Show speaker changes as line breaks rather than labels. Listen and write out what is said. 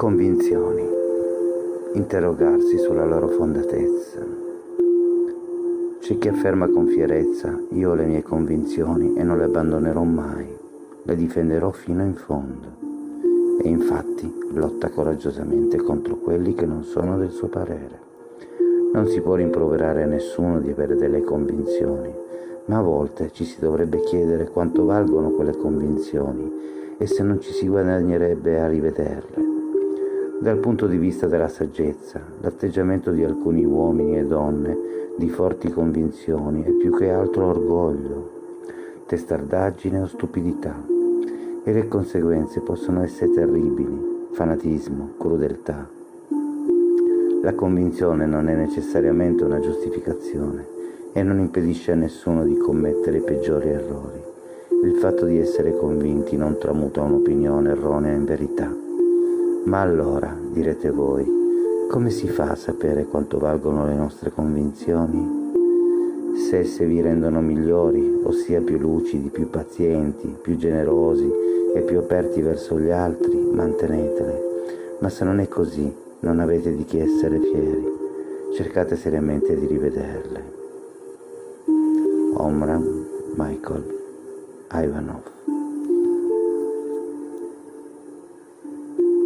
Convinzioni. Interrogarsi sulla loro fondatezza. C'è chi afferma con fierezza, io ho le mie convinzioni e non le abbandonerò mai, le difenderò fino in fondo. E infatti lotta coraggiosamente contro quelli che non sono del suo parere. Non si può rimproverare a nessuno di avere delle convinzioni, ma a volte ci si dovrebbe chiedere quanto valgono quelle convinzioni e se non ci si guadagnerebbe a rivederle. Dal punto di vista della saggezza, l'atteggiamento di alcuni uomini e donne di forti convinzioni è più che altro orgoglio, testardaggine o stupidità e le conseguenze possono essere terribili, fanatismo, crudeltà. La convinzione non è necessariamente una giustificazione e non impedisce a nessuno di commettere i peggiori errori. Il fatto di essere convinti non tramuta un'opinione erronea in verità. Ma allora, direte voi, come si fa a sapere quanto valgono le nostre convinzioni? Se esse vi rendono migliori, ossia più lucidi, più pazienti, più generosi e più aperti verso gli altri, mantenetele. Ma se non è così, non avete di chi essere fieri. Cercate seriamente di rivederle. Omram Michael Ivanov